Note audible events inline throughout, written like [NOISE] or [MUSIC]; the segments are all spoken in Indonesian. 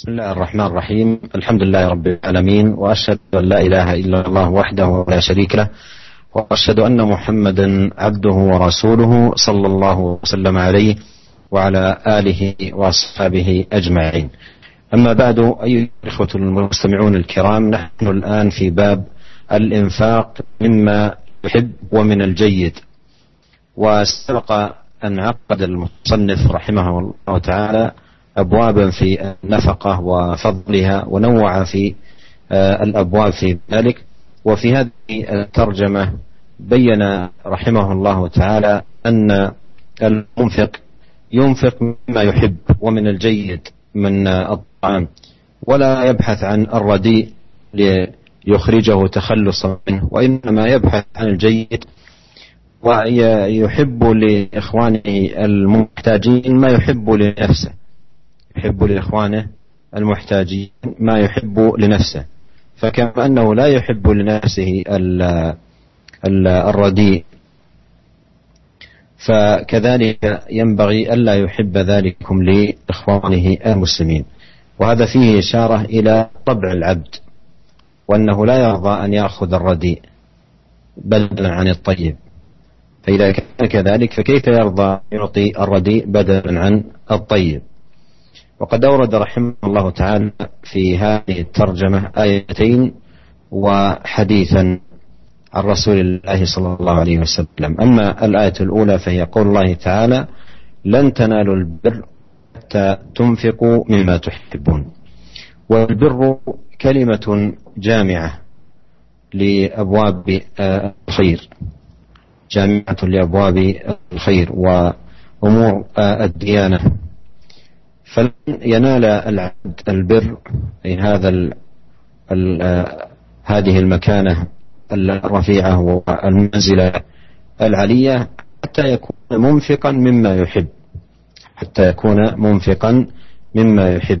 بسم الله الرحمن الرحيم الحمد لله رب العالمين واشهد ان لا اله الا الله وحده لا شريك له واشهد ان محمدا عبده ورسوله صلى الله وسلم عليه وعلى اله واصحابه اجمعين. اما بعد ايها الاخوه المستمعون الكرام نحن الان في باب الانفاق مما يحب ومن الجيد. وسبق ان عقد المصنف رحمه الله تعالى أبوابا في النفقة وفضلها ونوع في آه، الأبواب في ذلك. وفي هذه الترجمة بين رحمه الله تعالى أن المنفق ينفق مما يحب ومن الجيد من الطعام ولا يبحث عن الرديء ليخرجه تخلصا منه وإنما يبحث عن الجيد ويحب لإخوانه المحتاجين ما يحب لنفسه. يحب لإخوانه المحتاجين ما يحب لنفسه. فكما أنه لا يحب لنفسه الرديء. فكذلك ينبغي ألا يحب ذلكم لإخوانه المسلمين. وهذا فيه إشارة إلى طبع العبد وأنه لا يرضى أن يأخذ الرديء بدلا عن الطيب. فإذا كان كذلك فكيف يرضى يعطي الرديء بدلا عن الطيب؟ وقد أورد رحمه الله تعالى في هذه الترجمة آيتين وحديثا عن رسول الله صلى الله عليه وسلم. أما الآية الأولى فهي قول الله تعالى لن تنالوا البر حتى تنفقوا مما تحبون. والبر كلمة جامعة لأبواب الخير جامعة لأبواب الخير وأمور الديانة. فلن ينال العبد البر في هذا ال ال هذه المكانة الرفيعة والمنزلة العلية حتى يكون منفقا مما يحب. حتى يكون منفقا مما يحب.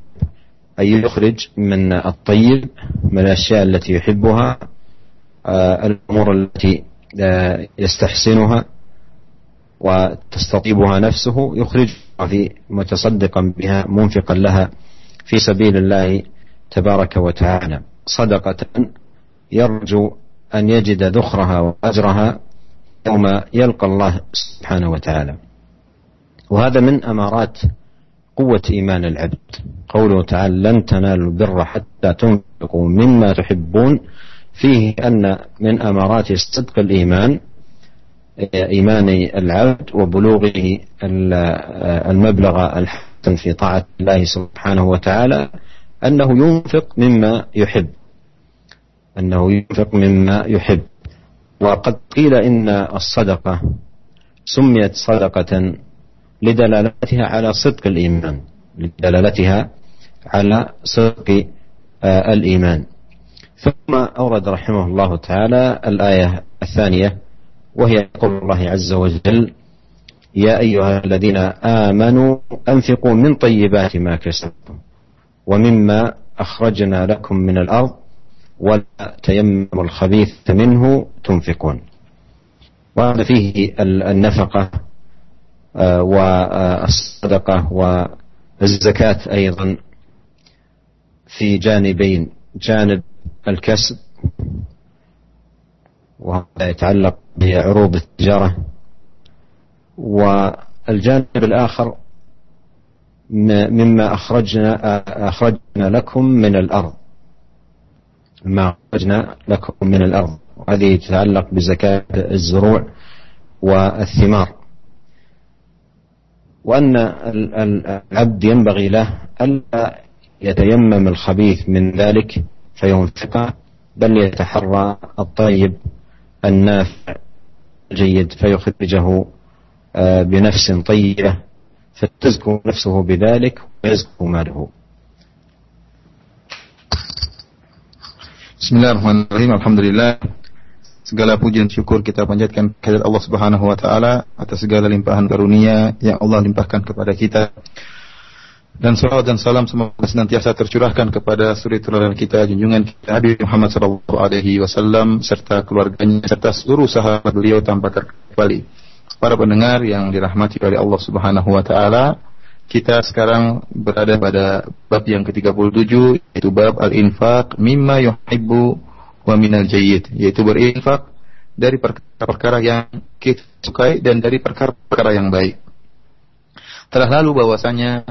أي يخرج من الطيب من الأشياء التي يحبها آه، الأمور التي آه، يستحسنها وتستطيبها نفسه يخرج في متصدقا بها منفقا لها في سبيل الله تبارك وتعالى. صدقة يرجو أن يجد ذخرها وأجرها يوم يلقى الله سبحانه وتعالى. وهذا من أمارات قوة إيمان العبد. قوله تعالى لن تنالوا البر حتى تنفقوا مما تحبون فيه أن من أمارات صدق الإيمان إيمان العبد وبلوغه المبلغ الحسن في طاعة الله سبحانه وتعالى أنه ينفق مما يحب. أنه ينفق مما يحب. وقد قيل إن الصدقة سميت صدقة لدلالتها على صدق الإيمان لدلالتها على صدق آه، الإيمان. ثم أورد رحمه الله تعالى الآية الثانية وهي قول الله عز وجل يا أيها الذين آمنوا أنفقوا من طيبات ما كسبتم ومما أخرجنا لكم من الأرض ولا تيمموا الخبيث منه تنفقون. وهذا فيه النفقة آه، والصدقة والزكاة أيضا في جانبين جانب الكسب وهذا يتعلق بعروض التجارة. والجانب الآخر مما أخرجنا أخرجنا لكم من الأرض. ما أخرجنا لكم من الأرض. وهذه تتعلق بزكاة الزروع والثمار. وأن العبد ينبغي له ألا يتيمم الخبيث من ذلك فينفقه بل يتحرى الطيب النافع الجيد فيخرجه آه، بنفس طيبة فتزكو نفسه بذلك ويزكو ماله Bismillahirrahmanirrahim. Alhamdulillah. Segala puji dan syukur kita panjatkan kehadirat Allah Subhanahu wa taala atas segala limpahan karunia yang Allah limpahkan kepada kita. Dan salawat dan salam semoga senantiasa tercurahkan kepada suri teladan kita, junjungan kita Nabi Muhammad sallallahu alaihi wasallam serta keluarganya serta seluruh sahabat beliau tanpa terkecuali. Para pendengar yang dirahmati oleh Allah Subhanahu wa taala, kita sekarang berada pada bab yang ke-37 yaitu bab al-infaq mimma yuhibbu wa minal jayyid yaitu berinfak dari perkara-perkara yang kita sukai dan dari perkara-perkara yang baik. Telah lalu bahwasanya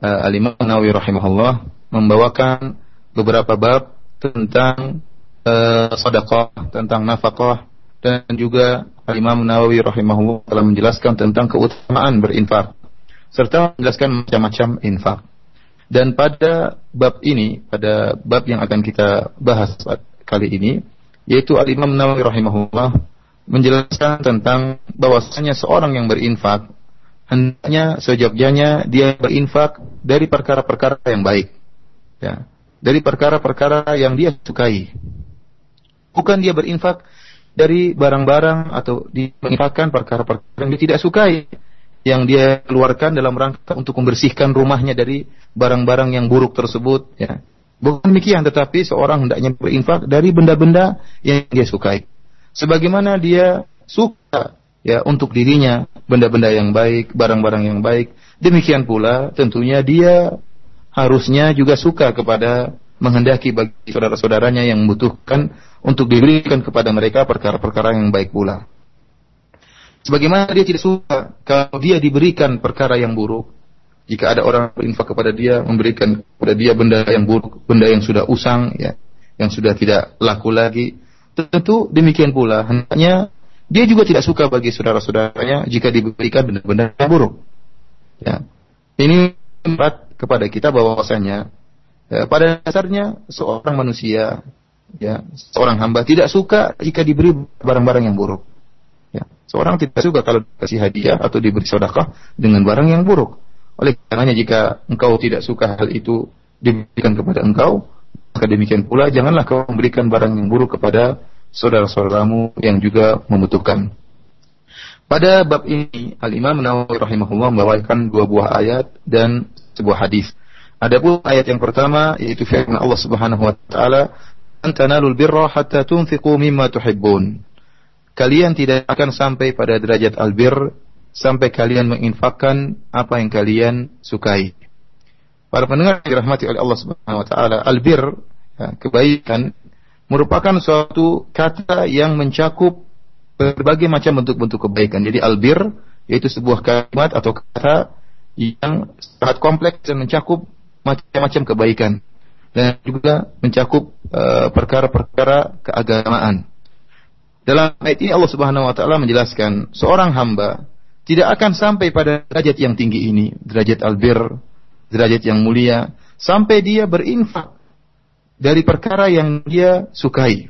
uh, Al-Imam rahimahullah membawakan beberapa bab tentang uh, sedekah, tentang nafkah dan juga Al-Imam Nawawi rahimahullah telah menjelaskan tentang keutamaan berinfak serta menjelaskan macam-macam infak. Dan pada bab ini, pada bab yang akan kita bahas kali ini, yaitu Al-Imam Nawawi rahimahullah menjelaskan tentang bahwasanya seorang yang berinfak hendaknya sejognya dia berinfak dari perkara-perkara yang baik. Ya, dari perkara-perkara yang dia sukai. Bukan dia berinfak dari barang-barang atau diinfakkan perkara-perkara yang dia tidak sukai yang dia keluarkan dalam rangka untuk membersihkan rumahnya dari barang-barang yang buruk tersebut ya. Bukan demikian tetapi seorang hendaknya berinfak dari benda-benda yang dia sukai. Sebagaimana dia suka ya untuk dirinya benda-benda yang baik, barang-barang yang baik, demikian pula tentunya dia harusnya juga suka kepada menghendaki bagi saudara-saudaranya yang membutuhkan untuk diberikan kepada mereka perkara-perkara yang baik pula. Sebagaimana dia tidak suka kalau dia diberikan perkara yang buruk. Jika ada orang berinfak kepada dia, memberikan kepada dia benda yang buruk, benda yang sudah usang, ya, yang sudah tidak laku lagi. Tentu demikian pula, hendaknya dia juga tidak suka bagi saudara-saudaranya jika diberikan benda-benda yang buruk. Ya. Ini tempat kepada kita bahwasanya ya, pada dasarnya seorang manusia, ya, seorang hamba tidak suka jika diberi barang-barang yang buruk. Ya. Seorang tidak suka kalau dikasih hadiah atau diberi sedekah dengan barang yang buruk. Oleh karenanya jika engkau tidak suka hal itu diberikan kepada engkau, maka demikian pula janganlah kau memberikan barang yang buruk kepada saudara-saudaramu yang juga membutuhkan. Pada bab ini Al-Imam Nawawi rahimahullah membawakan dua buah ayat dan sebuah hadis. Adapun ayat yang pertama yaitu firman Allah Subhanahu wa taala, "An tanalul birra hatta tunfiqu mimma tuhibbun." kalian tidak akan sampai pada derajat albir sampai kalian menginfakkan apa yang kalian sukai. Para pendengar yang dirahmati oleh Allah Subhanahu wa taala, albir ya, kebaikan merupakan suatu kata yang mencakup berbagai macam bentuk-bentuk kebaikan. Jadi albir yaitu sebuah kalimat atau kata yang sangat kompleks dan mencakup macam-macam kebaikan dan juga mencakup eh, perkara-perkara uh, keagamaan. Dalam ayat ini Allah Subhanahu wa taala menjelaskan seorang hamba tidak akan sampai pada derajat yang tinggi ini, derajat albir, derajat yang mulia sampai dia berinfak dari perkara yang dia sukai.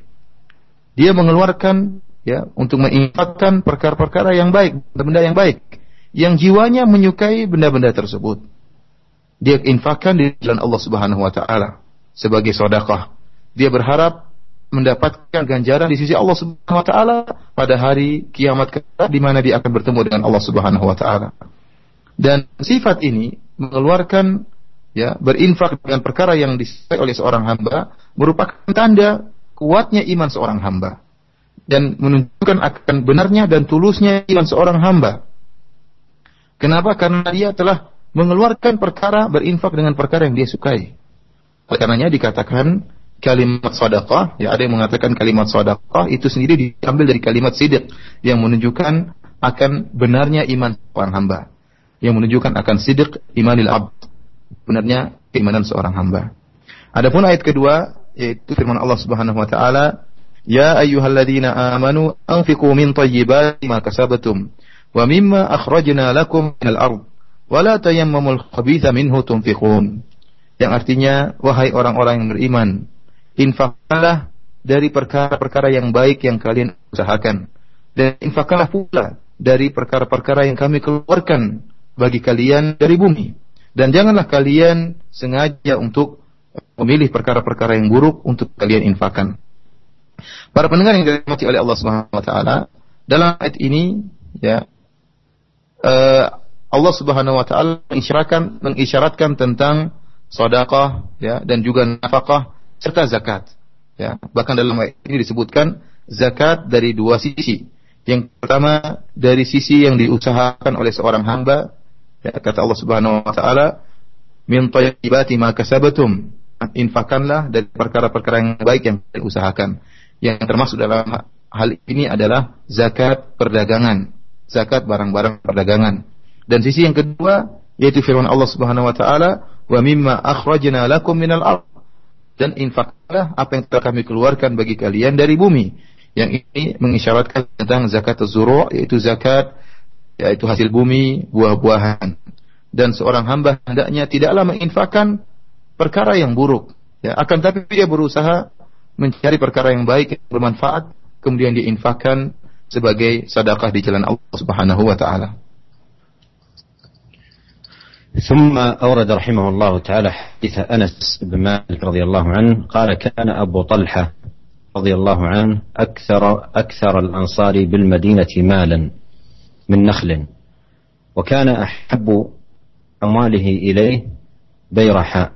Dia mengeluarkan ya untuk menginfakkan perkara-perkara yang baik, benda yang baik yang jiwanya menyukai benda-benda tersebut. Dia infakkan di jalan Allah Subhanahu wa taala sebagai sedekah. Dia berharap mendapatkan ganjaran di sisi Allah Subhanahu wa taala pada hari kiamat kelak di mana dia akan bertemu dengan Allah Subhanahu wa taala. Dan sifat ini mengeluarkan ya berinfak dengan perkara yang disukai oleh seorang hamba merupakan tanda kuatnya iman seorang hamba dan menunjukkan akan benarnya dan tulusnya iman seorang hamba. Kenapa? Karena dia telah mengeluarkan perkara berinfak dengan perkara yang dia sukai. Oleh karenanya dikatakan kalimat sadaqah, ya ada yang mengatakan kalimat sadaqah itu sendiri diambil dari kalimat sidik yang menunjukkan akan benarnya iman seorang hamba. Yang menunjukkan akan sidik imanil abd. Benarnya keimanan seorang hamba. Adapun ayat kedua yaitu firman Allah Subhanahu wa taala, "Ya ayyuhalladzina amanu anfiqu min thayyibati ma kasabatum wa mimma akhrajna lakum minal ard wa la tayammamul khabitha minhu tunfiqun." Yang artinya, wahai orang-orang yang beriman, infakkanlah dari perkara-perkara yang baik yang kalian usahakan dan infakkanlah pula dari perkara-perkara yang kami keluarkan bagi kalian dari bumi dan janganlah kalian sengaja untuk memilih perkara-perkara yang buruk untuk kalian infakkan. Para pendengar yang dirahmati oleh Allah Subhanahu wa taala, dalam ayat ini ya uh, Allah Subhanahu wa taala mengisyaratkan mengisyaratkan tentang sedekah ya dan juga nafkah serta zakat. Ya, bahkan dalam ayat ini disebutkan zakat dari dua sisi. Yang pertama dari sisi yang diusahakan oleh seorang hamba Ya, kata Allah Subhanahu wa taala, "Min thayyibati ma kasabatum." Infakkanlah dari perkara-perkara yang baik yang diusahakan. Yang termasuk dalam hal ini adalah zakat perdagangan, zakat barang-barang perdagangan. Dan sisi yang kedua yaitu firman Allah Subhanahu wa taala, "Wa mimma akhrajna lakum minal ardh." Dan infaklah apa yang telah kami keluarkan bagi kalian dari bumi. Yang ini mengisyaratkan tentang zakat zuru' yaitu zakat yaitu hasil bumi, buah-buahan. Dan seorang hamba hendaknya tidaklah menginfakkan perkara yang buruk, ya, akan tapi dia berusaha mencari perkara yang baik yang bermanfaat kemudian diinfakkan sebagai sedekah di jalan Allah Subhanahu wa taala. ثم أورد رحمه الله تعالى حديث أنس بن مالك رضي الله عنه قال كان أبو طلحة رضي الله عنه أكثر أكثر الأنصار بالمدينة مالا من نخل وكان أحب أمواله إليه بيرحاء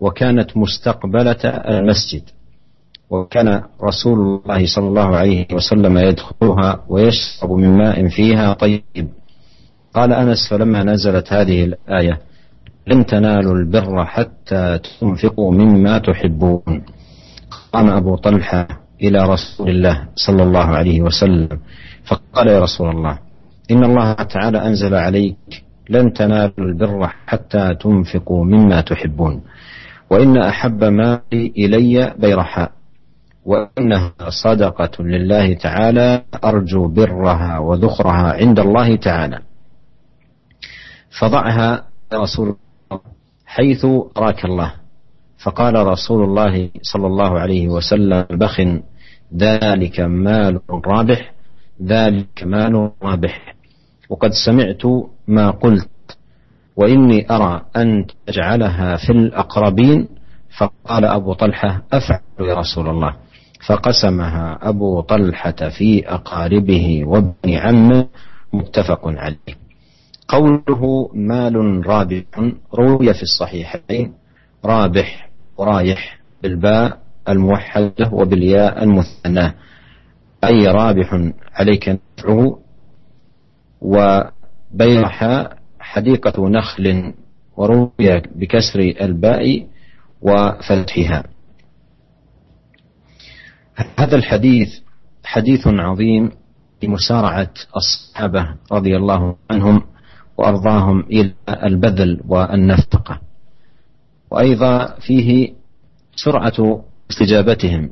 وكانت مستقبلة المسجد وكان رسول الله صلى الله عليه وسلم يدخلها ويشرب من ماء فيها طيب. قال أنس فلما نزلت هذه الآية لن تنالوا البر حتى تنفقوا مما تحبون. قام أبو طلحة إلى رسول الله صلى الله عليه وسلم فقال يا رسول الله إن الله تعالى أنزل عليك لن تنالوا البر حتى تنفقوا مما تحبون. وإن أحب مالي إلي بيرحاء وإنها صدقة لله تعالى أرجو برها وذخرها عند الله تعالى. فضعها يا رسول الله حيث أراك الله. فقال رسول الله صلى الله عليه وسلم بخ ذلك مال رابح. ذلك مال رابح وقد سمعت ما قلت. وإني أرى أن تجعلها في الأقربين. فقال أبو طلحة أفعل يا رسول الله. فقسمها أبو طلحة في أقاربه وابن عمه متفق عليه. قوله مال رابح روي في الصحيحين رابح رايح بالباء الموحدة وبالياء المثنى. أي رابح عليك نفعه وبيرح حديقة نخل وروي بكسر الباء وفتحها. هذا الحديث حديث عظيم لمسارعة الصحابة رضي الله عنهم وأرضاهم إلى البذل والنفقة. وأيضا فيه سرعة استجابتهم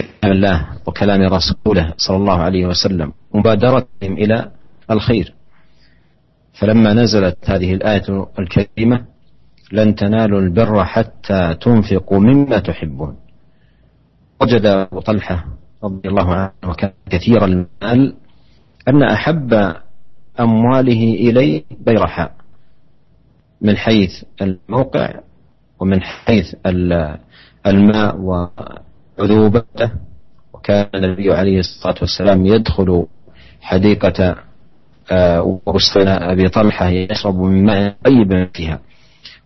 لكلام الله وكلام رسوله صلى الله عليه وسلم مبادرتهم إلى الخير. فلما نزلت هذه الآية الكريمة لن تنالوا البر حتى تنفقوا مما تحبون. وجد أبو طلحة رضي الله عنه وكان كثير المال أن أحب أمواله إليه بيرحاء من حيث الموقع ومن حيث الماء وعذوبته وكان النبي عليه الصلاة والسلام يدخل حديقة آه، وبستان أبي طلحة يشرب من ماء طيب فيها.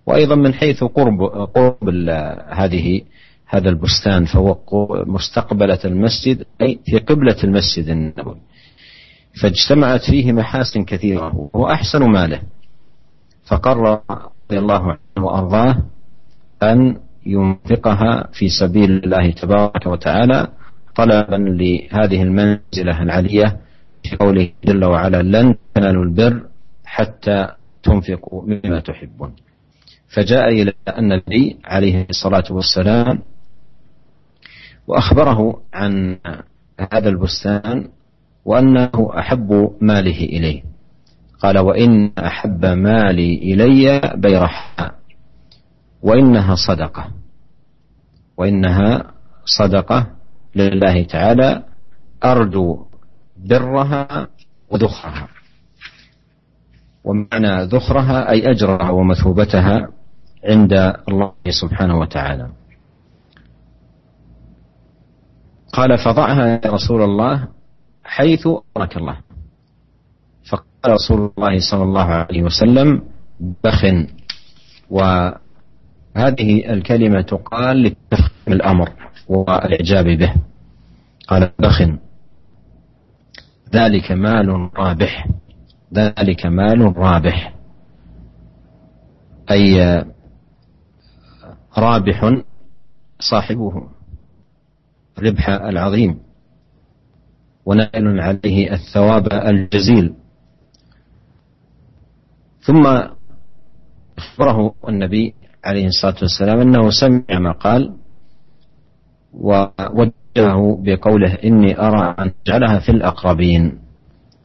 وأيضا من حيث قرب قرب هذه هذا البستان فهو مستقبلة المسجد أي في قبلة المسجد النبوي. فاجتمعت فيه محاسن كثيرة وهو أحسن ماله. فقرر رضي الله عنه وأرضاه أن ينفقها في سبيل الله تبارك وتعالى طلبا لهذه المنزلة العالية في قوله جل وعلا لن تنالوا البر حتى تنفقوا مما تحبون فجاء إلى النبي عليه الصلاة والسلام وأخبره عن هذا البستان وأنه أحب ماله إليه. قال وإن أحب مالي إلي بيرحاء وإنها صدقة. وإنها صدقة لله تعالى أرجو برها وذخرها. ومعنى ذخرها أي أجرها ومثوبتها عند الله سبحانه وتعالى. قال فضعها يا رسول الله حيث أمرك الله. فقال رسول الله صلى الله عليه وسلم بخ وهذه الكلمة تقال لتفخيم الأمر والإعجاب به. قال بخ. ذلك مال رابح. ذلك مال رابح. أي رابح صاحبه. ربح العظيم. ونائل عليه الثواب الجزيل. ثم أخبره النبي عليه الصلاة والسلام أنه سمع ما قال ووجهه بقوله إني أرى أن تجعلها في الأقربين.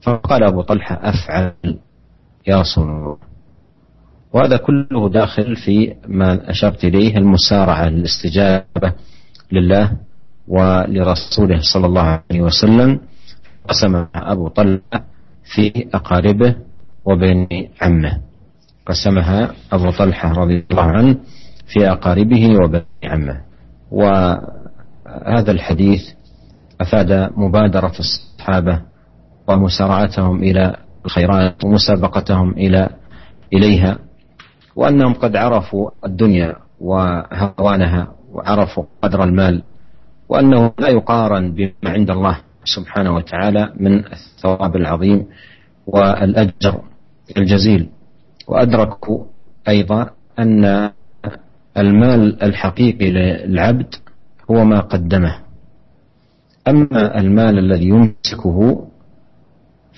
فقال أبو طلحة أفعل يا رسول الله. وهذا كله داخل في ما أشرت إليه المسارعة للاستجابة لله ولرسوله صلى الله عليه وسلم. قسم أبو طلحة في أقاربه وبين عمه. قسمها أبو طلحة رضي الله عنه في أقاربه وبين عمه. وهذا الحديث أفاد مبادرة الصحابة ومسارعتهم إلى الخيرات ومسابقتهم إلى إليها وأنهم قد عرفوا الدنيا وهوانها وعرفوا قدر المال وأنه لا يقارن بما عند الله سبحانه وتعالى من الثواب العظيم والأجر الجزيل. وأدركوا أيضا أن المال الحقيقي للعبد هو ما قدمه. أما المال الذي يمسكه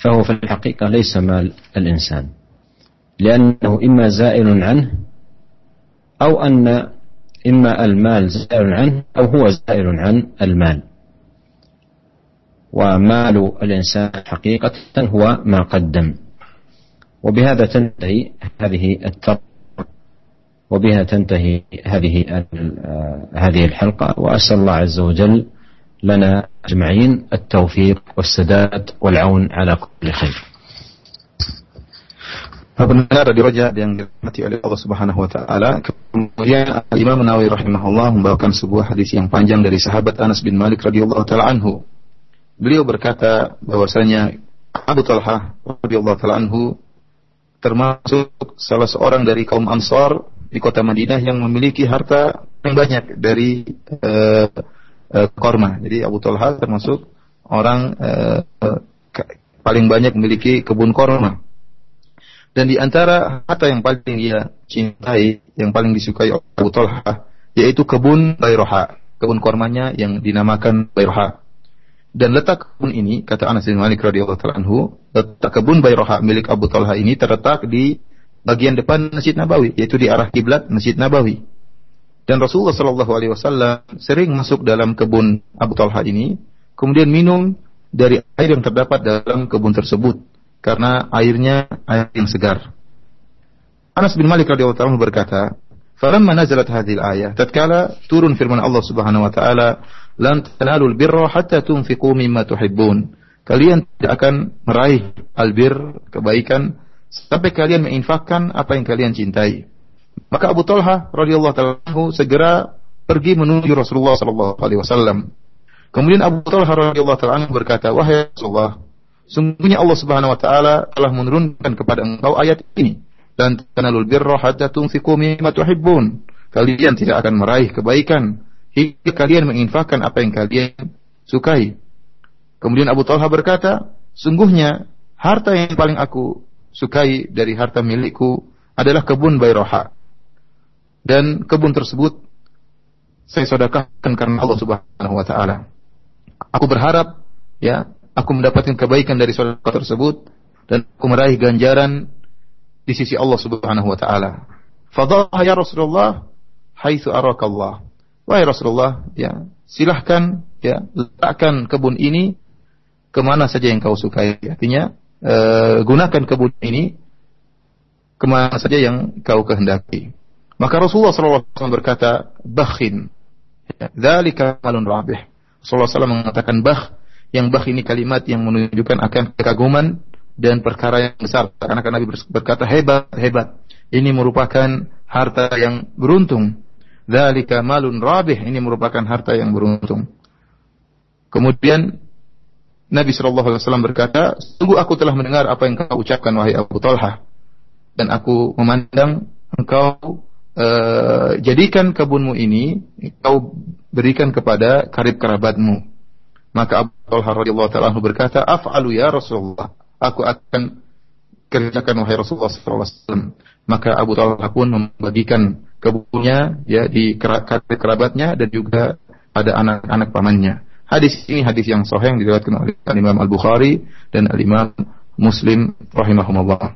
فهو في الحقيقة ليس مال الإنسان لأنه إما زائل عنه أو أن إما المال زائل عنه أو هو زائل عن المال. ومال الإنسان حقيقة هو ما قدم. وبهذا تنتهي هذه التربية وبها تنتهي هذه هذه الحلقة وأسأل الله عز وجل لنا أجمعين التوفيق والسداد والعون على كل خير. Pendengar di Roja yang dirahmati oleh Allah Subhanahu wa taala. Kemudian Imam Nawawi rahimahullah membawakan sebuah hadis yang panjang dari sahabat Anas bin Malik radhiyallahu taala anhu. Beliau berkata bahwasanya Abu Talha radhiyallahu taala anhu termasuk salah seorang dari kaum Ansar di kota Madinah yang memiliki harta yang banyak dari uh, uh, korma. Jadi Abu Talha termasuk orang uh, paling banyak memiliki kebun korma. Dan di antara harta yang paling dia cintai, yang paling disukai Abu Talha, yaitu kebun Bayroha. Kebun kormanya yang dinamakan Bayroha. Dan letak kebun ini, kata Anas bin Malik radhiyallahu taala anhu, letak kebun Bayroha milik Abu Talha ini terletak di bagian depan Masjid Nabawi, yaitu di arah kiblat Masjid Nabawi. Dan Rasulullah Shallallahu Alaihi Wasallam sering masuk dalam kebun Abu Talha ini, kemudian minum dari air yang terdapat dalam kebun tersebut karena airnya air yang segar. Anas bin Malik radhiyallahu anhu berkata, "Falamma nazalat hadhil ayah, tatkala turun firman Allah Subhanahu wa taala, "Lan tanalul birra hatta tunfiqu mimma tuhibbun." Kalian tidak akan meraih albir, kebaikan sampai kalian menginfakkan apa yang kalian cintai. Maka Abu Talha radhiyallahu taala segera pergi menuju Rasulullah sallallahu alaihi wasallam. Kemudian Abu Talha radhiyallahu taala berkata, "Wahai Rasulullah, Sungguhnya Allah Subhanahu wa taala telah menurunkan kepada engkau ayat ini. Dan tanalul birra hatta tunfiqu mimma tuhibbun. Kalian tidak akan meraih kebaikan hingga kalian menginfakkan apa yang kalian sukai. Kemudian Abu Talha berkata, sungguhnya harta yang paling aku sukai dari harta milikku adalah kebun Bayroha. Dan kebun tersebut saya sedekahkan karena Allah Subhanahu wa taala. Aku berharap ya aku mendapatkan kebaikan dari sedekah tersebut dan aku meraih ganjaran di sisi Allah Subhanahu wa taala. Fadhaha ya Rasulullah haitsu arakallah. Wahai Rasulullah, ya, silahkan ya letakkan kebun ini ke mana saja yang kau sukai. Artinya uh, gunakan kebun ini ke mana saja yang kau kehendaki. Maka Rasulullah SAW berkata, bakhin. Dzalika malun rabih. Rasulullah SAW mengatakan bah yang bah ini kalimat yang menunjukkan akan kekaguman dan perkara yang besar. Karena Nabi berkata hebat, hebat. Ini merupakan harta yang beruntung. Dzalika malun rabih. Ini merupakan harta yang beruntung. Kemudian Nabi Shallallahu Alaihi Wasallam berkata, sungguh aku telah mendengar apa yang kau ucapkan wahai Abu Talha, dan aku memandang engkau uh, jadikan kebunmu ini, kau berikan kepada karib kerabatmu. Maka Abu Talha radhiyallahu taala berkata, "Af'alu ya Rasulullah." Aku akan kerjakan wahai Rasulullah SAW. Maka Abu Talha pun membagikan kebunnya ya di kerabatnya dan juga ada anak-anak pamannya. Hadis ini hadis yang sahih yang diriwayatkan oleh Imam Al Bukhari dan Al Imam Muslim rahimahumullah.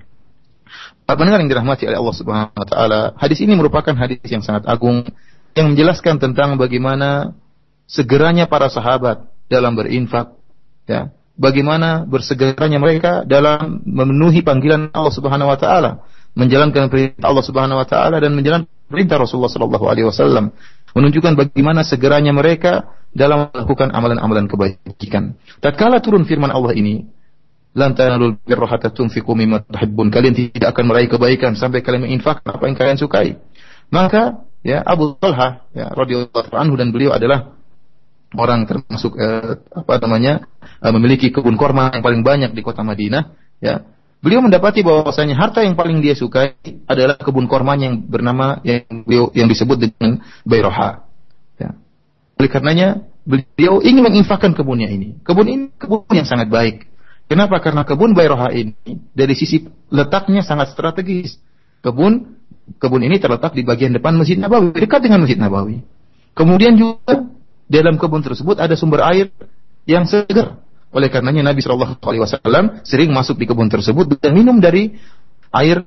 Para pendengar yang dirahmati oleh Allah Subhanahu wa taala, hadis ini merupakan hadis yang sangat agung yang menjelaskan tentang bagaimana segeranya para sahabat dalam berinfak ya, bagaimana bersegeranya mereka dalam memenuhi panggilan Allah Subhanahu wa taala, menjalankan perintah Allah Subhanahu wa taala dan menjalankan perintah Rasulullah sallallahu alaihi wasallam, menunjukkan bagaimana segeranya mereka dalam melakukan amalan-amalan kebaikan. Tatkala turun firman Allah ini, lan tanalul birra hatta tunfiqu mimma tuhibbun. Kalian tidak akan meraih kebaikan sampai kalian menginfak apa yang kalian sukai. Maka ya Abu Talha ya radhiyallahu anhu dan beliau adalah orang termasuk eh, apa namanya eh, memiliki kebun korma yang paling banyak di kota Madinah ya beliau mendapati bahwasanya harta yang paling dia sukai adalah kebun korma yang bernama yang beliau yang disebut dengan Bayroha. Ya. Oleh karenanya beliau ingin menginfakkan kebunnya ini. Kebun ini kebun yang sangat baik. Kenapa? Karena kebun Bayroha ini dari sisi letaknya sangat strategis. Kebun kebun ini terletak di bagian depan Masjid Nabawi dekat dengan Masjid Nabawi. Kemudian juga dalam kebun tersebut ada sumber air yang segar. Oleh karenanya Nabi Shallallahu Alaihi Wasallam sering masuk di kebun tersebut dan minum dari air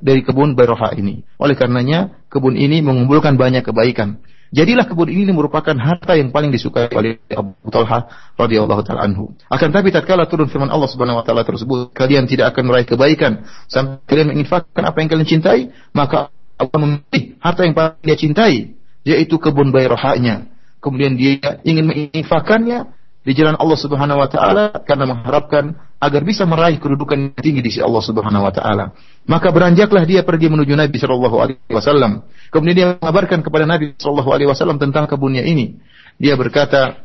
dari kebun Bayroha ini. Oleh karenanya kebun ini mengumpulkan banyak kebaikan. Jadilah kebun ini merupakan harta yang paling disukai oleh Abu Talha radhiyallahu taala anhu. Akan tapi tatkala turun firman Allah Subhanahu wa taala tersebut, kalian tidak akan meraih kebaikan sampai kalian menginfakkan apa yang kalian cintai, maka Allah memilih harta yang paling dia cintai, yaitu kebun Bayrohanya kemudian dia ingin menginfakkannya di jalan Allah Subhanahu wa taala karena mengharapkan agar bisa meraih kedudukan yang tinggi di sisi Allah Subhanahu wa taala. Maka beranjaklah dia pergi menuju Nabi sallallahu alaihi wasallam. Kemudian dia mengabarkan kepada Nabi sallallahu alaihi wasallam tentang kebunnya ini. Dia berkata,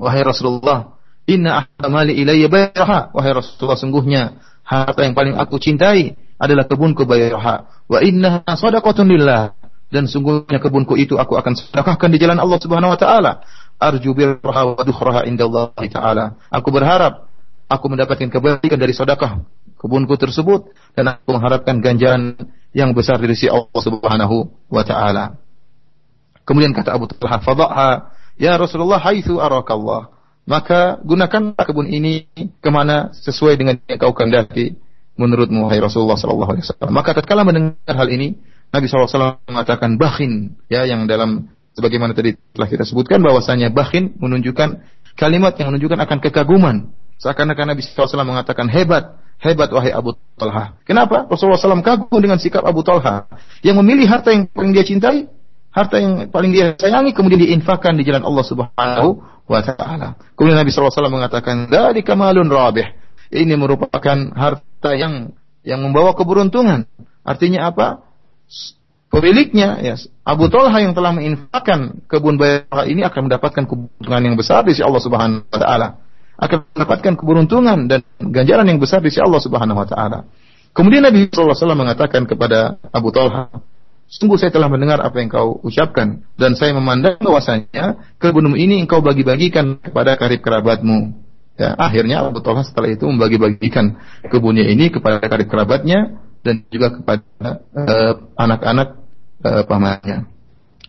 "Wahai Rasulullah, inna ahmali ilayya bayraha." Wahai Rasulullah, sungguhnya harta yang paling aku cintai adalah kebunku bayraha. Wa inna sadaqatun lillah dan sungguhnya kebunku itu aku akan sedekahkan di jalan Allah Subhanahu wa taala. Arju birraha wa dukhraha indallah taala. Aku berharap aku mendapatkan kebaikan dari sedekah kebunku tersebut dan aku mengharapkan ganjaran yang besar dari si Allah Subhanahu wa taala. Kemudian kata Abu Talha, "Fadhaha ya Rasulullah haitsu arakallah." Maka gunakan kebun ini ke mana sesuai dengan yang kau kehendaki menurutmu wahai Rasulullah sallallahu alaihi wasallam. Maka tatkala mendengar hal ini, Nabi SAW mengatakan bakhin ya yang dalam sebagaimana tadi telah kita sebutkan bahwasanya bakhin menunjukkan kalimat yang menunjukkan akan kekaguman. Seakan-akan Nabi SAW mengatakan hebat, hebat wahai Abu Talha. Kenapa? Rasulullah SAW kagum dengan sikap Abu Talha yang memilih harta yang paling dia cintai, harta yang paling dia sayangi kemudian diinfakkan di jalan Allah Subhanahu wa taala. Kemudian Nabi SAW mengatakan, "Dari kamalun rabih." Ini merupakan harta yang yang membawa keberuntungan. Artinya apa? Pemiliknya ya Abu Talha yang telah menginfakkan kebun bayar ini akan mendapatkan keberuntungan yang besar di sisi Allah Subhanahu wa taala. Akan mendapatkan keberuntungan dan ganjaran yang besar di sisi Allah Subhanahu wa taala. Kemudian Nabi sallallahu alaihi wasallam mengatakan kepada Abu Talha, "Sungguh saya telah mendengar apa yang kau ucapkan dan saya memandang bahwasanya kebunmu ini engkau bagi-bagikan kepada karib kerabatmu." Ya, akhirnya Abu Talha setelah itu membagi-bagikan kebunnya ini kepada karib kerabatnya dan juga kepada eh, anak-anak uh, uh, pamannya.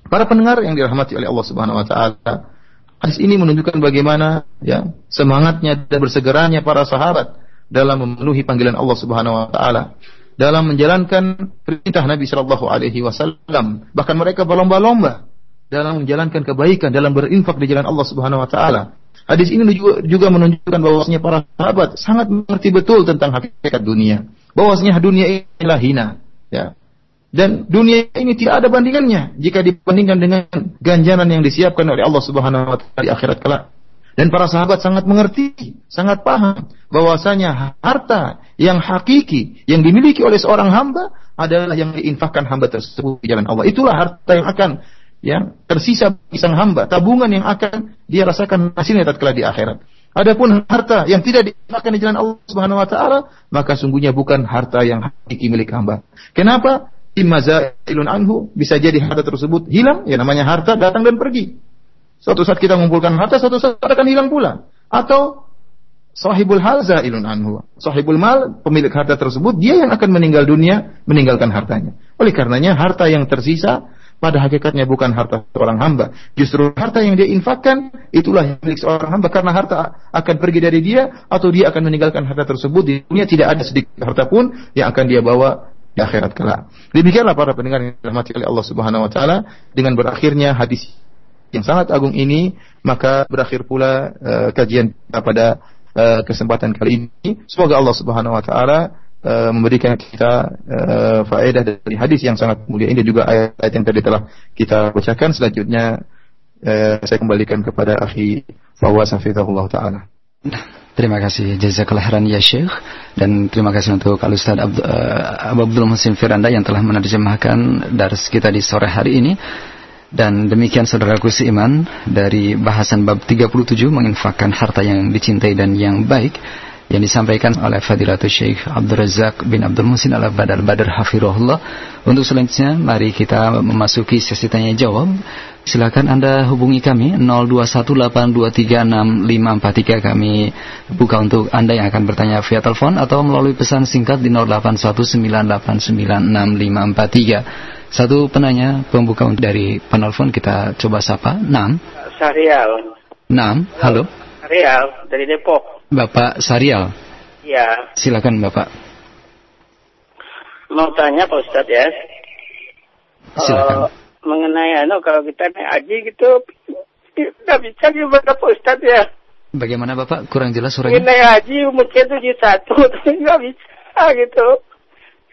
Para pendengar yang dirahmati oleh Allah Subhanahu wa taala, hadis ini menunjukkan bagaimana ya semangatnya dan bersegeranya para sahabat dalam memenuhi panggilan Allah Subhanahu wa taala, dalam menjalankan perintah Nabi Shallallahu alaihi wasallam. Bahkan mereka berlomba-lomba dalam menjalankan kebaikan, dalam berinfak di jalan Allah Subhanahu wa taala. Hadis ini juga, juga menunjukkan bahwasanya para sahabat sangat mengerti betul tentang hakikat dunia bahwasanya dunia inilah hina ya dan dunia ini tidak ada bandingannya jika dibandingkan dengan ganjaran yang disiapkan oleh Allah Subhanahu wa taala di akhirat kelak. Dan para sahabat sangat mengerti, sangat paham bahwasanya harta yang hakiki yang dimiliki oleh seorang hamba adalah yang diinfakkan hamba tersebut di jalan Allah. Itulah harta yang akan yang tersisa bagi sang hamba, tabungan yang akan dia rasakan hasilnya tatkala di akhirat. Adapun harta yang tidak dimakan di jalan Allah Subhanahu wa taala, maka sungguhnya bukan harta yang hakiki milik hamba. Kenapa? Immazailun anhu bisa jadi harta tersebut hilang, ya namanya harta datang dan pergi. Suatu saat kita mengumpulkan harta, suatu saat akan hilang pula. Atau sahibul hal zailun anhu. Sahibul mal, pemilik harta tersebut, dia yang akan meninggal dunia, meninggalkan hartanya. Oleh karenanya, harta yang tersisa pada hakikatnya bukan harta seorang hamba. Justru harta yang dia infakkan itulah yang milik seorang hamba karena harta akan pergi dari dia atau dia akan meninggalkan harta tersebut di dunia tidak ada sedikit harta pun yang akan dia bawa di akhirat kelak. Demikianlah para pendengar yang dirahmati oleh Allah Subhanahu wa taala dengan berakhirnya hadis yang sangat agung ini maka berakhir pula uh, kajian kita pada uh, kesempatan kali ini. Semoga Allah Subhanahu wa taala uh, memberikan kita uh, faedah dari hadis yang sangat mulia ini juga ayat-ayat yang tadi telah kita bacakan. Selanjutnya uh, saya kembalikan kepada akhi Fawaz Hafizahullah taala. Terima kasih jazakallah khairan ya Syekh dan terima kasih untuk Al Ustaz Abd, uh, Abdul Firanda yang telah menerjemahkan dars kita di sore hari ini. Dan demikian saudaraku seiman dari bahasan bab 37 menginfakkan harta yang dicintai dan yang baik yang disampaikan oleh Fadilatul Syekh Abdul Razak bin Abdul Musin ala Badar Badar Hafirullah. Untuk selanjutnya mari kita memasuki sesi tanya jawab. Silakan Anda hubungi kami 0218236543 kami buka untuk Anda yang akan bertanya via telepon atau melalui pesan singkat di 0819896543. Satu penanya pembuka dari penelpon kita coba sapa. Nam. Sarial. Nam. Halo. Sarial dari Depok. Bapak Sarial. Iya. Silakan Bapak. Mau tanya Pak Ustadz ya. Silakan. Uh, mengenai anu kalau kita naik haji gitu nggak bisa gimana Pak Ustadz ya. Bagaimana Bapak? Kurang jelas suaranya. Naik haji mungkin tujuh satu [LAUGHS] tapi nggak bisa gitu.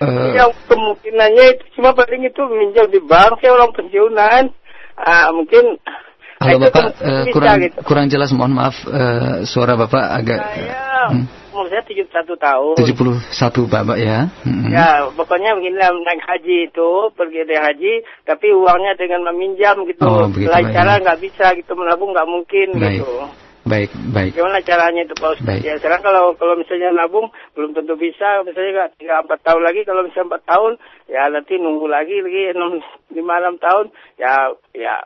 Uh, yang kemungkinannya itu cuma paling itu minjam di bank ya orang pensiunan. Uh, mungkin Halo Bapak, uh, kurang gitu. kurang jelas mohon maaf uh, suara Bapak agak Saya hmm. Umur saya 71 tahun. 71 Bapak ya. Hmm. Ya, pokoknya begini naik haji itu, pergi dari haji tapi uangnya dengan meminjam gitu. Oh, begitu, Lain cara nggak bisa gitu menabung nggak mungkin baik. gitu. Baik, baik. Gimana caranya itu Pak Ustaz? Baik. Ya sekarang kalau kalau misalnya nabung belum tentu bisa, misalnya nggak tinggal empat tahun lagi, kalau misalnya empat tahun, ya nanti nunggu lagi lagi enam lima enam tahun, ya ya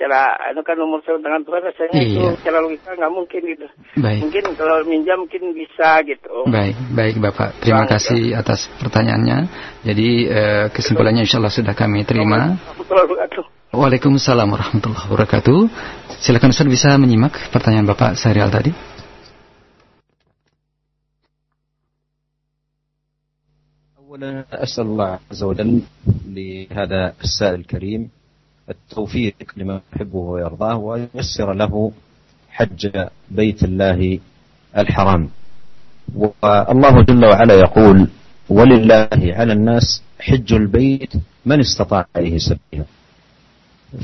secara itu kan umur dengan Tuhan rasanya Iya. itu secara logika nggak mungkin gitu. Baik. Mungkin kalau minjam mungkin bisa gitu. Baik, baik Bapak. Terima Baik, kasih atas pertanyaannya. Jadi eh, kesimpulannya insya Allah sudah kami terima. Assalamualaikum. Waalaikumsalam warahmatullahi wabarakatuh. Silakan Ustaz bisa menyimak pertanyaan Bapak Serial tadi. أولا أسأل الله عز وجل لهذا السائل الكريم التوفيق لما يحبه ويرضاه وييسر له حج بيت الله الحرام. والله جل وعلا يقول ولله على الناس حج البيت من استطاع إليه سبيلا.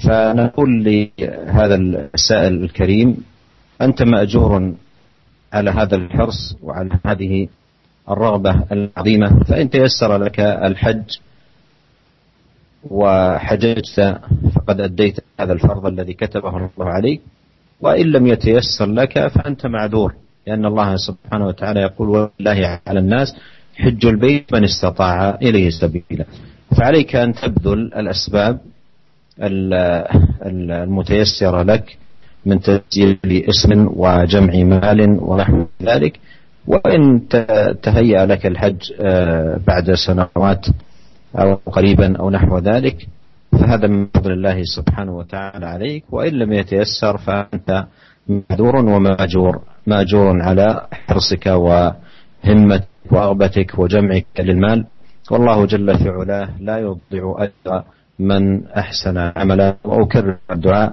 فنقول لهذا السائل الكريم أنت مأجور على هذا الحرص وعلى هذه الرغبة العظيمة فإن تيسر لك الحج وحججت فقد أديت هذا الفرض الذي كتبه الله عليك وإن لم يتيسر لك فأنت معذور لأن الله سبحانه وتعالى يقول ولله على الناس حج البيت من استطاع إليه سبيلا. فعليك أن تبذل الأسباب المتيسرة لك من تسجيل اسم وجمع مال ونحو ذلك وإن تهيأ لك الحج بعد سنوات أو قريبا أو نحو ذلك فهذا من فضل الله سبحانه وتعالى عليك. وإن لم يتيسر فأنت معذور ومأجور مأجور على حرصك وهمتك ورغبتك وجمعك للمال. والله جل في علاه لا يضيع أجر من أحسن عملا. وأكرر الدعاء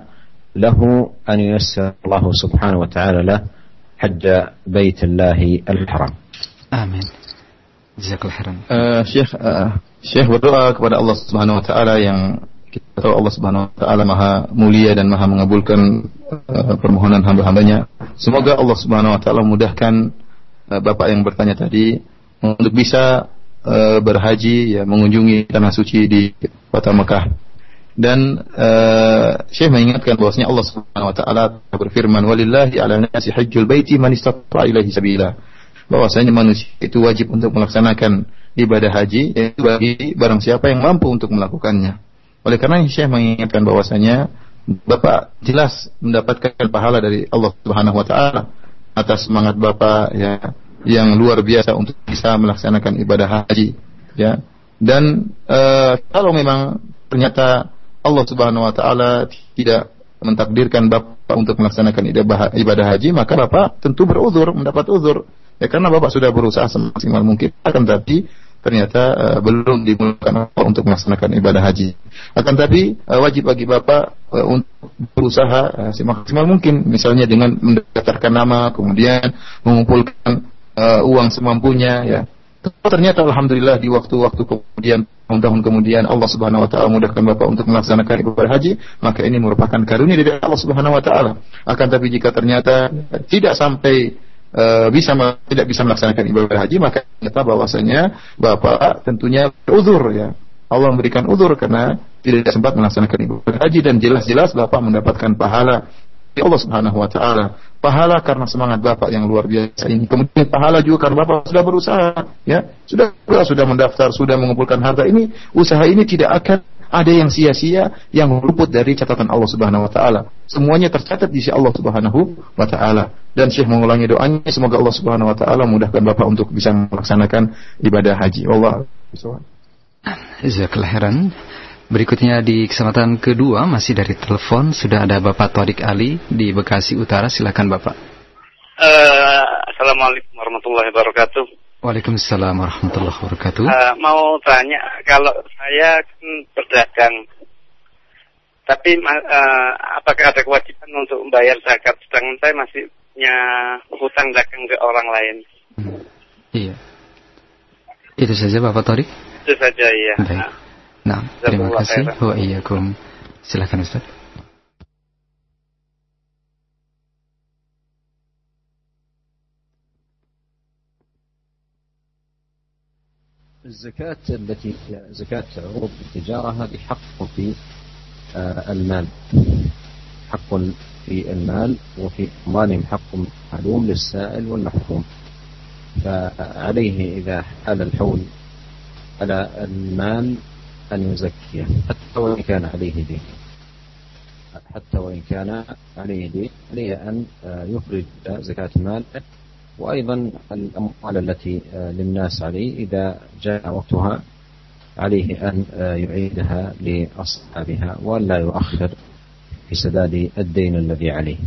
له أن ييسر الله سبحانه وتعالى له حج بيت الله الحرام. Amin. Jazakallah khairan. Uh, Syekh uh, Syekh berdoa kepada Allah Subhanahu wa taala yang kita tahu Allah Subhanahu wa taala Maha mulia dan Maha mengabulkan uh, permohonan hamba-hambanya. Semoga Allah Subhanahu wa taala memudahkan uh, Bapak yang bertanya tadi untuk bisa uh, berhaji ya mengunjungi tanah suci di kota Mekah. Dan uh, Syekh mengingatkan bahwasanya Allah Subhanahu wa taala berfirman walillahi 'ala nasi hajjul baiti man istata'a ilaihi sabila. Bahwasanya manusia itu wajib untuk melaksanakan ibadah haji yaitu bagi barang siapa yang mampu untuk melakukannya. Oleh karena Syekh mengingatkan bahwasanya Bapak jelas mendapatkan pahala dari Allah Subhanahu wa taala atas semangat Bapak ya yang luar biasa untuk bisa melaksanakan ibadah haji ya. Dan uh, kalau memang ternyata Allah Subhanahu wa taala tidak mentakdirkan Bapak untuk melaksanakan ibadah haji, maka Bapak tentu beruzur, mendapat uzur. Ya karena Bapak sudah berusaha semaksimal mungkin akan tapi ternyata uh, belum dimulakan untuk melaksanakan ibadah haji. Akan tapi uh, wajib bagi Bapak uh, untuk berusaha uh, semaksimal mungkin misalnya dengan mendaftarkan nama kemudian mengumpulkan uh, uang semampunya ya. Ternyata alhamdulillah di waktu-waktu kemudian tahun-tahun kemudian Allah Subhanahu wa taala mudahkan Bapak untuk melaksanakan ibadah haji, maka ini merupakan karunia dari Allah Subhanahu wa taala. Akan tapi jika ternyata tidak sampai uh, bisa tidak bisa melaksanakan ibadah haji maka ternyata bahwasanya bapak tentunya uzur ya Allah memberikan uzur karena tidak sempat melaksanakan ibadah haji dan jelas-jelas bapak mendapatkan pahala di Allah Subhanahu wa taala. Pahala karena semangat Bapak yang luar biasa ini. Kemudian pahala juga karena Bapak sudah berusaha, ya. Sudah sudah mendaftar, sudah mengumpulkan harta ini, usaha ini tidak akan ada yang sia-sia yang luput dari catatan Allah Subhanahu wa taala. Semuanya tercatat di sisi Allah Subhanahu wa taala. Dan Syekh mengulangi doanya semoga Allah Subhanahu wa taala mudahkan Bapak untuk bisa melaksanakan ibadah haji. Allah Jazakallah khairan. Berikutnya di kesempatan kedua masih dari telepon sudah ada Bapak Torik Ali di Bekasi Utara. Silakan Bapak. Uh, Assalamualaikum warahmatullahi wabarakatuh. Waalaikumsalam warahmatullahi wabarakatuh. Uh, mau tanya, kalau saya kan berdagang, tapi uh, apakah ada kewajiban untuk membayar zakat? Sedangkan saya masih punya hutang dagang ke orang lain. Hmm. Iya. Itu saja Bapak Torik? Itu saja, iya. Baik. Nah, terima kasih. Wa iyyakum. Silakan Ustaz. الزكاة التي زكاة عروض التجارة هذه حق في آه، المال. حق في المال وفي أموالهم حق معلوم للسائل والمحكوم. فعليه إذا حال الحول على المال أن يزكيه حتى وإن كان عليه دين. حتى وإن كان عليه دين عليه أن آه، يخرج زكاة ماله وأيضا الأموال التي للناس عليه إذا جاء وقتها عليه أن يعيدها لأصحابها ولا يؤخر في سداد الدين الذي عليه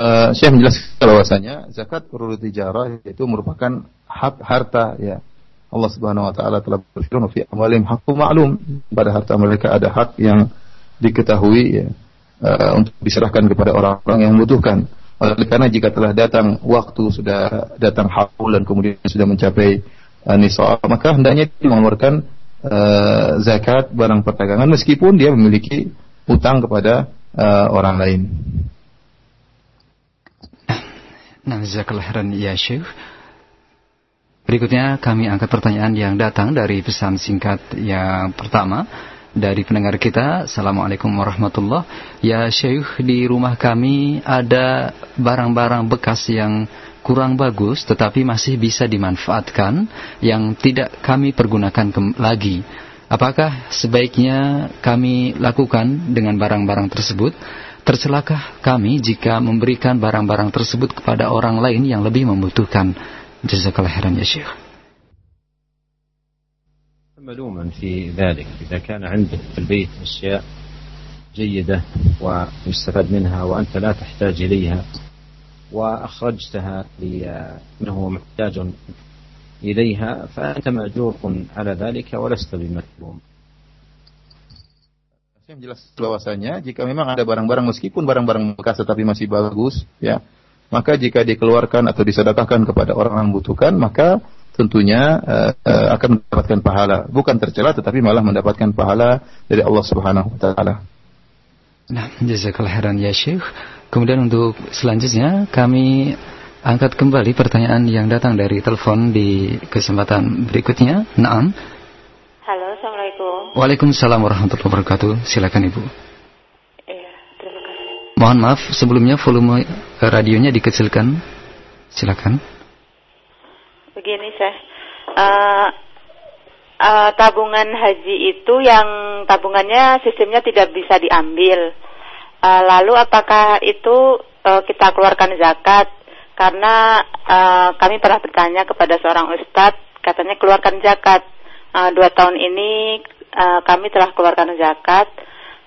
Uh, Syekh menjelaskan bahwasanya zakat urut tijarah itu merupakan hak harta ya. Allah Subhanahu wa taala telah berfirman fi amalim haqqu ma'lum pada harta mereka ada hak yang diketahui ya, uh, untuk diserahkan kepada orang-orang yang membutuhkan. Oleh karena jika telah datang waktu sudah datang haul dan kemudian sudah mencapai uh, nisab, maka hendaknya mengeluarkan uh, zakat barang perdagangan meskipun dia memiliki utang kepada uh, orang lain. Nah, ya Syekh. Berikutnya kami angkat pertanyaan yang datang dari pesan singkat yang pertama dari pendengar kita. Assalamualaikum warahmatullah. Ya Syekh, di rumah kami ada barang-barang bekas yang kurang bagus tetapi masih bisa dimanfaatkan yang tidak kami pergunakan lagi. Apakah sebaiknya kami lakukan dengan barang-barang tersebut? Tercelakah kami jika memberikan barang-barang tersebut kepada orang lain yang lebih membutuhkan? Jazakallah khairan ya Syekh. ملوما في ذلك إذا كان عندك في البيت أشياء جيدة ويستفاد منها وأنت لا تحتاج إليها وأخرجتها لمن هو محتاج إليها فأنت مأجور على ذلك ولست بمكلوم Saya jelas bahwasanya jika memang ada barang-barang meskipun barang-barang bekas tetapi masih bagus ya maka jika dikeluarkan atau disedekahkan kepada orang yang membutuhkan maka tentunya uh, uh, akan mendapatkan pahala, bukan tercela tetapi malah mendapatkan pahala dari Allah Subhanahu wa taala. Nah, jazakallahu khairan ya Syekh. Kemudian untuk selanjutnya kami angkat kembali pertanyaan yang datang dari telepon di kesempatan berikutnya. Naam. Halo, Assalamualaikum. Waalaikumsalam warahmatullahi wabarakatuh. Silakan Ibu. Iya, terima kasih. Mohon maaf sebelumnya volume radionya dikecilkan. Silakan begini saya uh, uh, tabungan haji itu yang tabungannya sistemnya tidak bisa diambil. Uh, lalu apakah itu uh, kita keluarkan zakat? Karena uh, kami pernah bertanya kepada seorang ustadz katanya keluarkan zakat. Uh, dua tahun ini uh, kami telah keluarkan zakat.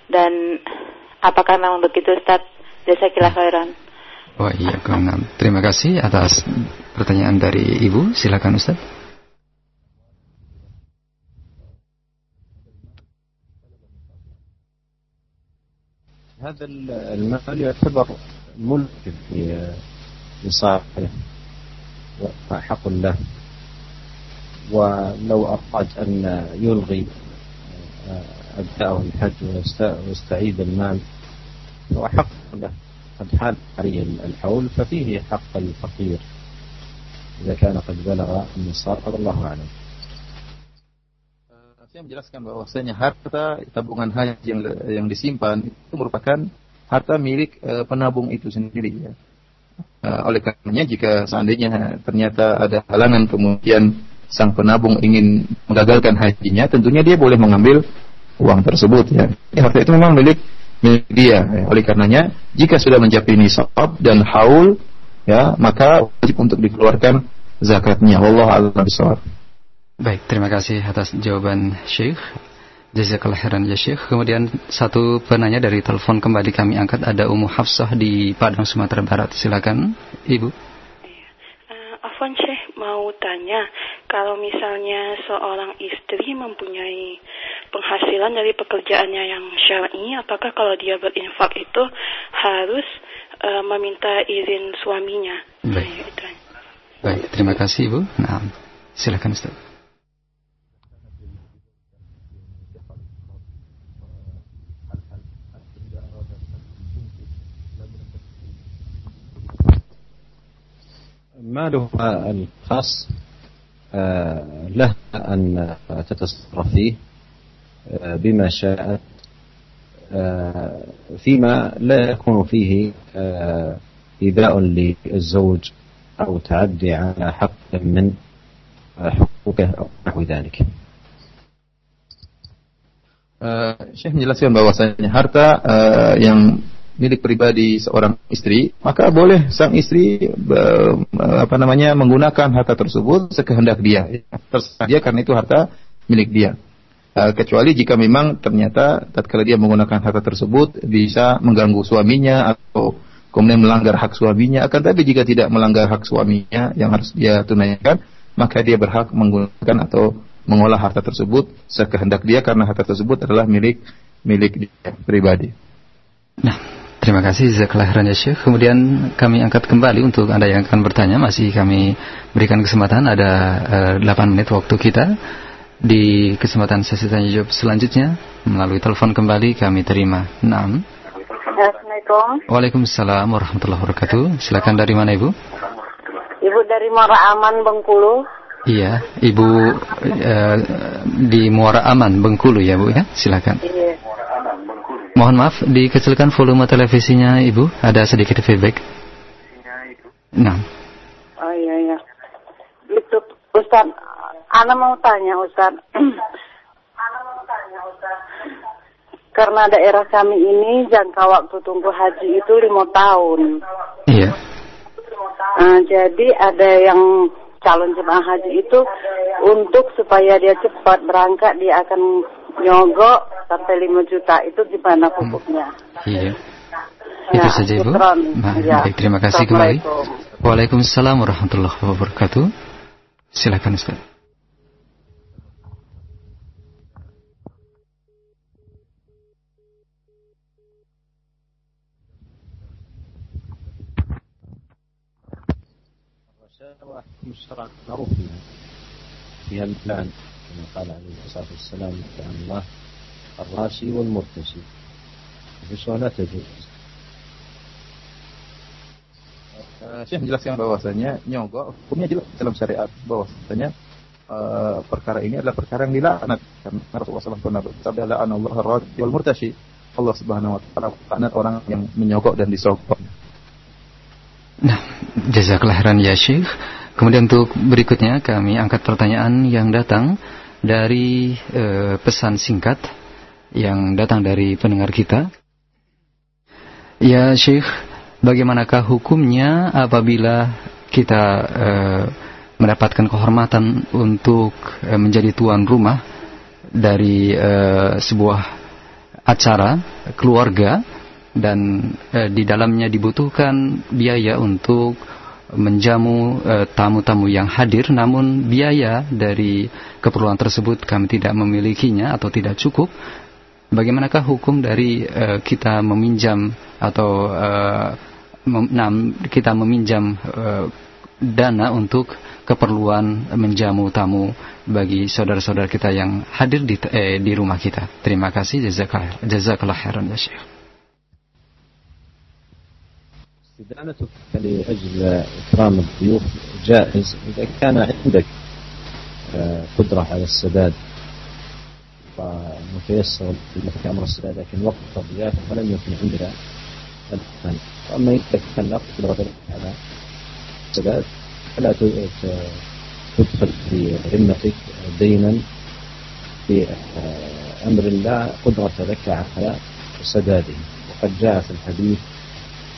Dan apakah memang begitu Ustadz? Kira khairan. Oh iya, terima kasih atas pertanyaan dari Ibu. Silakan Ustaz. هذا المال يعتبر ملك لصاحبه وحق له ولو أراد أن يلغي أداءه الحج ويستعيد المال هو حق له قد حال عليه الحول ففيه حق الفقير إذا كان قد بلغ النصاب الله أعلم Saya menjelaskan bahwasanya harta tabungan haji yang yang disimpan itu merupakan harta milik uh, penabung itu sendiri ya. Uh, oleh karenanya jika seandainya ternyata ada halangan kemudian sang penabung ingin menggagalkan hajinya, tentunya dia boleh mengambil uang tersebut ya. Harta itu memang milik milik dia. Ya. Oleh karenanya, jika sudah mencapai nisab dan haul, ya maka wajib untuk dikeluarkan zakatnya. Allah a'lam bishawab. Baik, terima kasih atas jawaban Syekh. Jazakallah khairan ya Syekh. Kemudian satu penanya dari telepon kembali kami angkat ada Ummu Hafsah di Padang Sumatera Barat. Silakan, Ibu. Uh, Afwan Syekh mau tanya, kalau misalnya seorang istri mempunyai penghasilan dari pekerjaannya yang syar'i, apakah kalau dia berinfak itu harus uh, meminta izin suaminya? Baik. Nah, Baik, terima kasih Ibu. Nah, silakan Ustaz. ماله الخاص له أن تتصرف فيه بما شاءت فيما لا يكون فيه إيذاء للزوج أو تعدي على حق من حقوقه أو نحو ذلك. Uh, Syekh menjelaskan bahwasanya harta uh, yang milik pribadi seorang istri, maka boleh sang istri apa namanya menggunakan harta tersebut sekehendak dia. Terserah dia karena itu harta milik dia. Uh, kecuali jika memang ternyata tatkala dia menggunakan harta tersebut bisa mengganggu suaminya atau kemudian melanggar hak suaminya. Akan tapi jika tidak melanggar hak suaminya yang harus dia tunaikan, maka dia berhak menggunakan atau mengolah harta tersebut sekehendak dia karena harta tersebut adalah milik milik dia pribadi. Nah, Terima kasih Jazakallah ya. Kemudian kami angkat kembali untuk Anda yang akan bertanya. Masih kami berikan kesempatan ada uh, eh, 8 menit waktu kita. Di kesempatan sesi tanya jawab selanjutnya melalui telepon kembali kami terima. Naam. Assalamualaikum. Waalaikumsalam warahmatullahi wabarakatuh. Silakan dari mana Ibu? Ibu dari Muara Aman Bengkulu. Iya, Ibu uh, di Muara Aman Bengkulu ya Bu ya. Silakan. Iya. Mohon maaf, dikecilkan volume televisinya Ibu. Ada sedikit feedback. Nah. Oh iya iya. Itu Ustaz, Ana mau tanya Ustaz. Ana mau tanya Ustaz. Karena daerah kami ini jangka waktu tunggu haji itu lima tahun. Iya. Nah, jadi ada yang calon jemaah haji itu untuk supaya dia cepat berangkat dia akan nyogok sampai 5 juta itu gimana hmm. hukumnya? Hmm. Iya. Ya, itu saja Ibu. Nah, ya. baik, terima kasih kembali. Waalaikumsalam warahmatullahi wabarakatuh. Silakan Ustaz. مشترك معروف فيها البلان كما قال عليه الصلاة والسلام عن الله الراشي والمرتشي الرشوة لا تجوز Syekh menjelaskan bahwasanya nyogok hukumnya jelas dalam syariat bahwasanya uh, perkara ini adalah perkara yang dilaknat karena Rasulullah SAW pernah bersabda la'an Allah ar-radi wal murtashi Allah Subhanahu wa taala laknat orang yang menyogok dan disogok. Jazakallah khairan ya Syekh. Kemudian untuk berikutnya kami angkat pertanyaan yang datang dari e, pesan singkat yang datang dari pendengar kita. Ya Syekh, bagaimanakah hukumnya apabila kita uh, mendapatkan kehormatan untuk uh, menjadi tuan rumah dari uh, sebuah acara keluarga dan uh, di dalamnya dibutuhkan biaya untuk menjamu tamu-tamu uh, yang hadir namun biaya dari keperluan tersebut kami tidak memilikinya atau tidak cukup bagaimanakah hukum dari uh, kita meminjam atau uh, mem, kita meminjam dana untuk keperluan menjamu tamu bagi saudara-saudara kita yang hadir di, eh, di rumah kita. Terima kasih jazakallah khairan ya Syekh. استدانتك لأجل إكرام الضيوف جائز إذا كان عندك قدرة على السداد. ومتيسر لك أمر السداد لكن وقت الضيافة فلم يكن عندك الآن. وأما إذا كان لا قدرة على السداد فلا تدخل في ذمتك دينا في أمر لا قدرة لك على سداده. وقد جاء في الحديث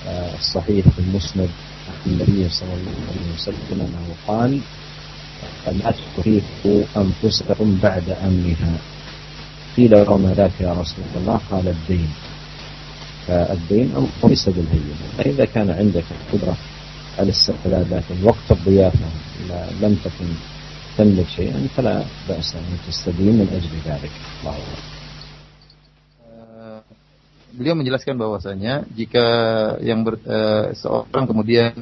الصحيح في المسند عن النبي صلى الله عليه وسلم أنه قال لا تخيفوا أنفسكم بعد أمنها. قيل وما ذاك يا رسول الله؟ قال الدين. فالدين أمر ليس بالهين فإذا كان عندك القدرة الاستقلال لكن وقت الضيافة لم تكن تملك شيئا فلا بأس أن تستدين من أجل ذلك. الله Beliau menjelaskan bahwasanya jika yang ber, uh, seorang kemudian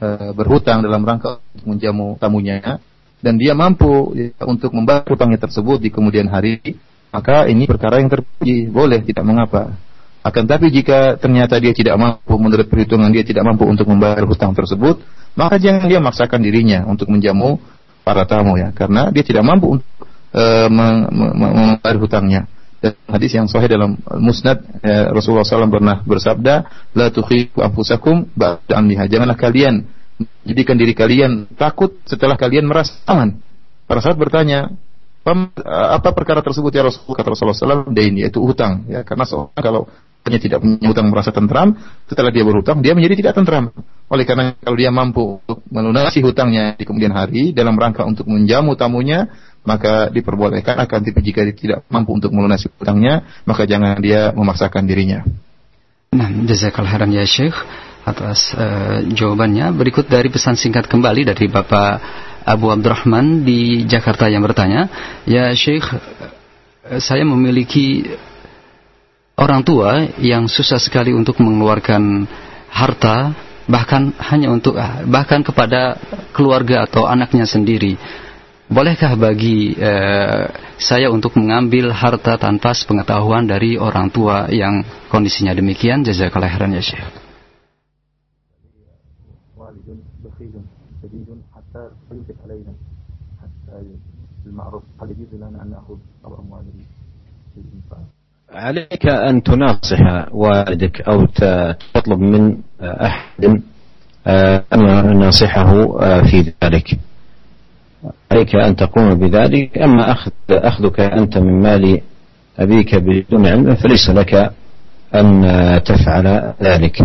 uh, berhutang dalam rangka untuk menjamu tamunya dan dia mampu ya, untuk membayar hutangnya tersebut di kemudian hari, maka ini perkara yang terpuji, boleh tidak mengapa. Akan tapi jika ternyata dia tidak mampu menurut perhitungan dia tidak mampu untuk membayar hutang tersebut, maka jangan dia memaksakan dirinya untuk menjamu para tamu ya, karena dia tidak mampu untuk uh, membayar hutangnya. Hadis yang sahih dalam Musnad ya, Rasulullah SAW pernah bersabda, "La tukhifu anfusakum ba'da amniha." Janganlah kalian jadikan diri kalian takut setelah kalian merasa aman. Para sahabat bertanya, apa perkara tersebut ya Rasulullah kata Rasulullah SAW dain yaitu hutang ya karena seorang kalau hanya tidak punya hutang merasa tentram, setelah dia berhutang dia menjadi tidak tentram. Oleh karena kalau dia mampu melunasi hutangnya di kemudian hari dalam rangka untuk menjamu tamunya, maka diperbolehkan akan tapi jika dia tidak mampu untuk melunasi hutangnya, maka jangan dia memaksakan dirinya. Nah, jazakallahu khairan ya Syekh atas uh, jawabannya. Berikut dari pesan singkat kembali dari Bapak Abu Abdurrahman di Jakarta yang bertanya, "Ya Syekh, saya memiliki orang tua yang susah sekali untuk mengeluarkan harta bahkan hanya untuk bahkan kepada keluarga atau anaknya sendiri. Bolehkah bagi eh, saya untuk mengambil harta tanpa sepengetahuan dari orang tua yang kondisinya demikian? Jazakallah khairan ya Syekh. عليك أن تناصح والدك أو تطلب من أحد أن ينصحه في ذلك عليك أن تقوم بذلك أما أخذ أخذك أنت من مال أبيك بدون علم فليس لك أن تفعل ذلك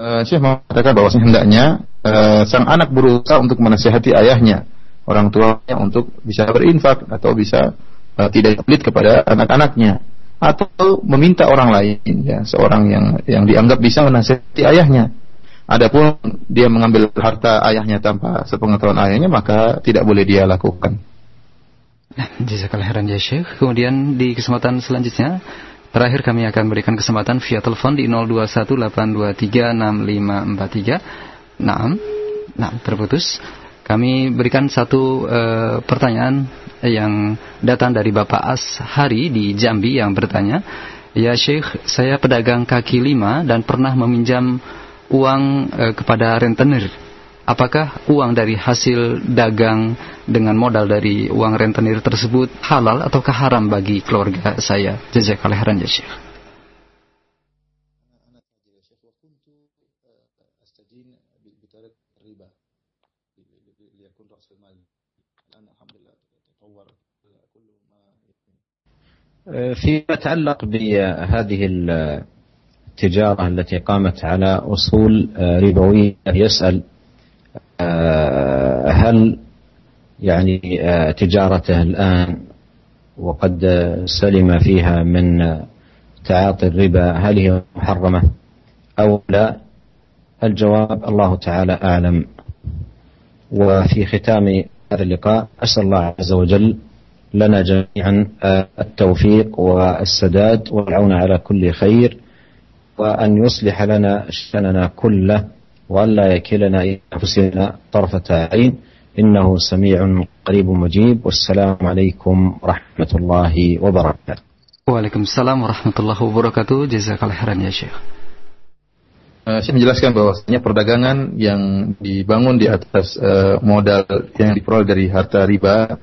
Uh, Syekh mengatakan bahwa hendaknya uh, sang anak berusaha untuk menasihati ayahnya, orang tuanya untuk bisa berinfak atau bisa uh, tidak pelit kepada anak-anaknya atau meminta orang lain ya seorang yang yang dianggap bisa menasihati ayahnya adapun dia mengambil harta ayahnya tanpa sepengetahuan ayahnya maka tidak boleh dia lakukan [LAUGHS] Jazakallah khairan ya Syekh. Kemudian di kesempatan selanjutnya terakhir kami akan berikan kesempatan via telepon di 0218236543. Naam. Nah, terputus. Kami berikan satu uh, pertanyaan yang datang dari Bapak As Hari di Jambi yang bertanya, Ya Syekh, saya pedagang kaki lima dan pernah meminjam uang uh, kepada rentenir. Apakah uang dari hasil dagang dengan modal dari uang rentenir tersebut halal ataukah haram bagi keluarga saya? Jazakallah khairan ya Syekh. فيما يتعلق بهذه التجارة التي قامت على أصول ربوية. يسأل هل يعني تجارته الآن وقد سلم فيها من تعاطي الربا هل هي محرمة أو لا؟ الجواب الله تعالى أعلم. وفي ختام هذا اللقاء أسأل الله عز وجل لنا جميعا التوفيق والسداد والعون على كل خير. وأن يصلح لنا شأننا كله وأن لا يكلنا إلى أنفسنا طرفة عين إنه سميع قريب مجيب والسلام عليكم ورحمة الله وبركاته Waalaikumsalam warahmatullahi wabarakatuh. Jazakallah khairan ya Syekh. Uh, saya menjelaskan bahwasanya perdagangan yang dibangun di atas uh, modal yang diperoleh dari harta riba,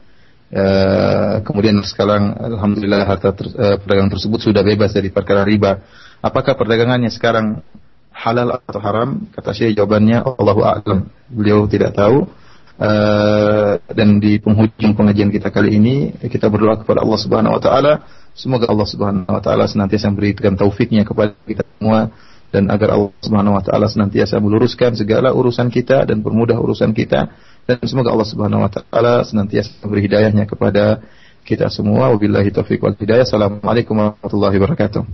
uh, kemudian sekarang alhamdulillah harta ter, uh, perdagangan tersebut sudah bebas dari perkara riba. Apakah perdagangannya sekarang halal atau haram? Kata saya jawabannya Allahu a'lam. Beliau tidak tahu. Uh, dan di penghujung pengajian kita kali ini kita berdoa kepada Allah Subhanahu wa taala Semoga Allah Subhanahu wa taala senantiasa memberikan taufiknya kepada kita semua dan agar Allah Subhanahu wa taala senantiasa meluruskan segala urusan kita dan permudah urusan kita dan semoga Allah Subhanahu wa taala senantiasa memberi hidayahnya kepada kita semua wabillahi taufiq wal hidayah assalamualaikum warahmatullahi wabarakatuh